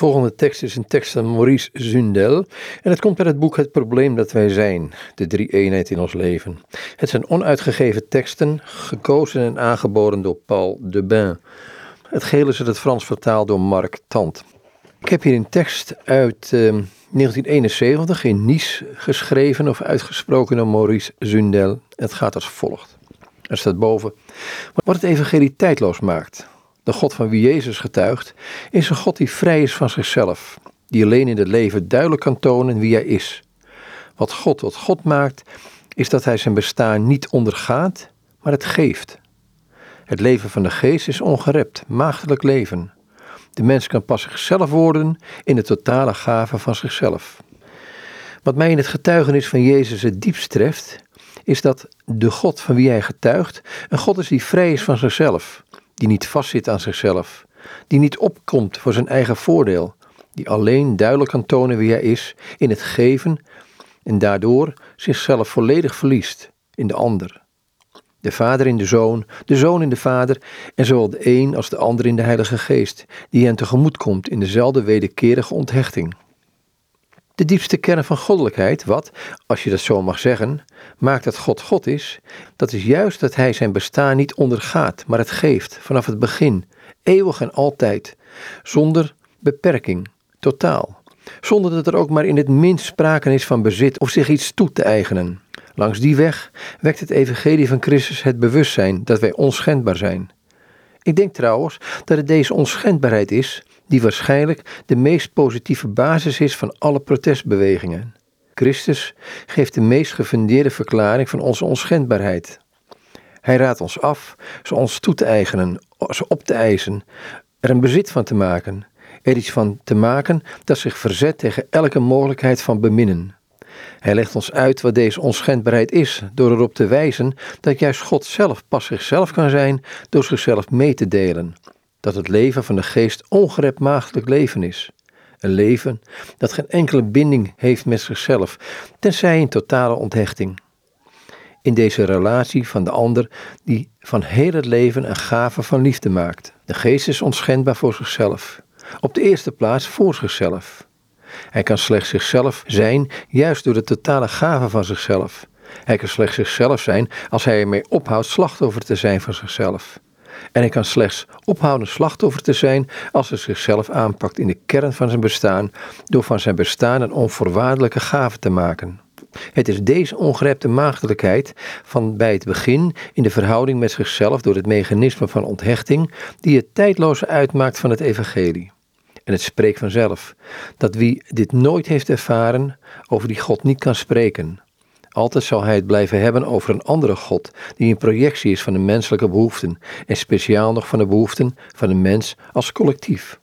volgende tekst is een tekst van Maurice Zundel en het komt uit het boek Het probleem dat wij zijn, de drie eenheid in ons leven. Het zijn onuitgegeven teksten, gekozen en aangeboden door Paul Debin. Het geheel is het Frans vertaald door Mark Tant. Ik heb hier een tekst uit uh, 1971 in Nice geschreven of uitgesproken door Maurice Zundel. Het gaat als volgt. Er staat boven, wat het evangelie tijdloos maakt de God van wie Jezus getuigt, is een God die vrij is van zichzelf, die alleen in het leven duidelijk kan tonen wie hij is. Wat God tot God maakt, is dat hij zijn bestaan niet ondergaat, maar het geeft. Het leven van de geest is ongerept, maagdelijk leven. De mens kan pas zichzelf worden in de totale gave van zichzelf. Wat mij in het getuigenis van Jezus het diepst treft, is dat de God van wie hij getuigt een God is die vrij is van zichzelf, die niet vastzit aan zichzelf, die niet opkomt voor zijn eigen voordeel, die alleen duidelijk kan tonen wie hij is in het geven en daardoor zichzelf volledig verliest in de ander. De Vader in de Zoon, de Zoon in de Vader en zowel de een als de ander in de Heilige Geest, die hen tegemoet komt in dezelfde wederkerige onthechting. De diepste kern van goddelijkheid, wat, als je dat zo mag zeggen, maakt dat God God is, dat is juist dat Hij zijn bestaan niet ondergaat, maar het geeft vanaf het begin, eeuwig en altijd, zonder beperking, totaal, zonder dat er ook maar in het minst sprake is van bezit of zich iets toe te eigenen. Langs die weg wekt het evangelie van Christus het bewustzijn dat wij onschendbaar zijn. Ik denk trouwens dat het deze onschendbaarheid is die waarschijnlijk de meest positieve basis is van alle protestbewegingen. Christus geeft de meest gefundeerde verklaring van onze onschendbaarheid. Hij raadt ons af ze ons toe te eigenen, ze op te eisen, er een bezit van te maken, er iets van te maken dat zich verzet tegen elke mogelijkheid van beminnen. Hij legt ons uit wat deze onschendbaarheid is, door erop te wijzen dat juist God zelf pas zichzelf kan zijn door zichzelf mee te delen, dat het leven van de geest ongerept maagdelijk leven is. Een leven dat geen enkele binding heeft met zichzelf, tenzij in totale onthechting. In deze relatie van de ander, die van heel het leven een gave van liefde maakt. De geest is onschendbaar voor zichzelf. Op de eerste plaats voor zichzelf. Hij kan slechts zichzelf zijn, juist door de totale gave van zichzelf. Hij kan slechts zichzelf zijn als hij ermee ophoudt slachtoffer te zijn van zichzelf. En hij kan slechts ophouden slachtoffer te zijn als hij zichzelf aanpakt in de kern van zijn bestaan, door van zijn bestaan een onvoorwaardelijke gave te maken. Het is deze ongerepte maagdelijkheid van bij het begin in de verhouding met zichzelf door het mechanisme van onthechting die het tijdloze uitmaakt van het evangelie. En het spreekt vanzelf dat wie dit nooit heeft ervaren, over die God niet kan spreken, altijd zal hij het blijven hebben over een andere God, die een projectie is van de menselijke behoeften, en speciaal nog van de behoeften van de mens als collectief.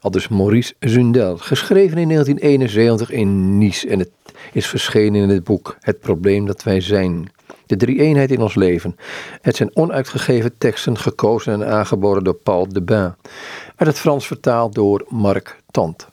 Al dus Maurice Zundel, geschreven in 1971 in Nice, en het is verschenen in het boek Het probleem dat wij zijn. De drie eenheid in ons leven. Het zijn onuitgegeven teksten gekozen en aangeboden door Paul de Bain. Uit het Frans vertaald door Marc Tant.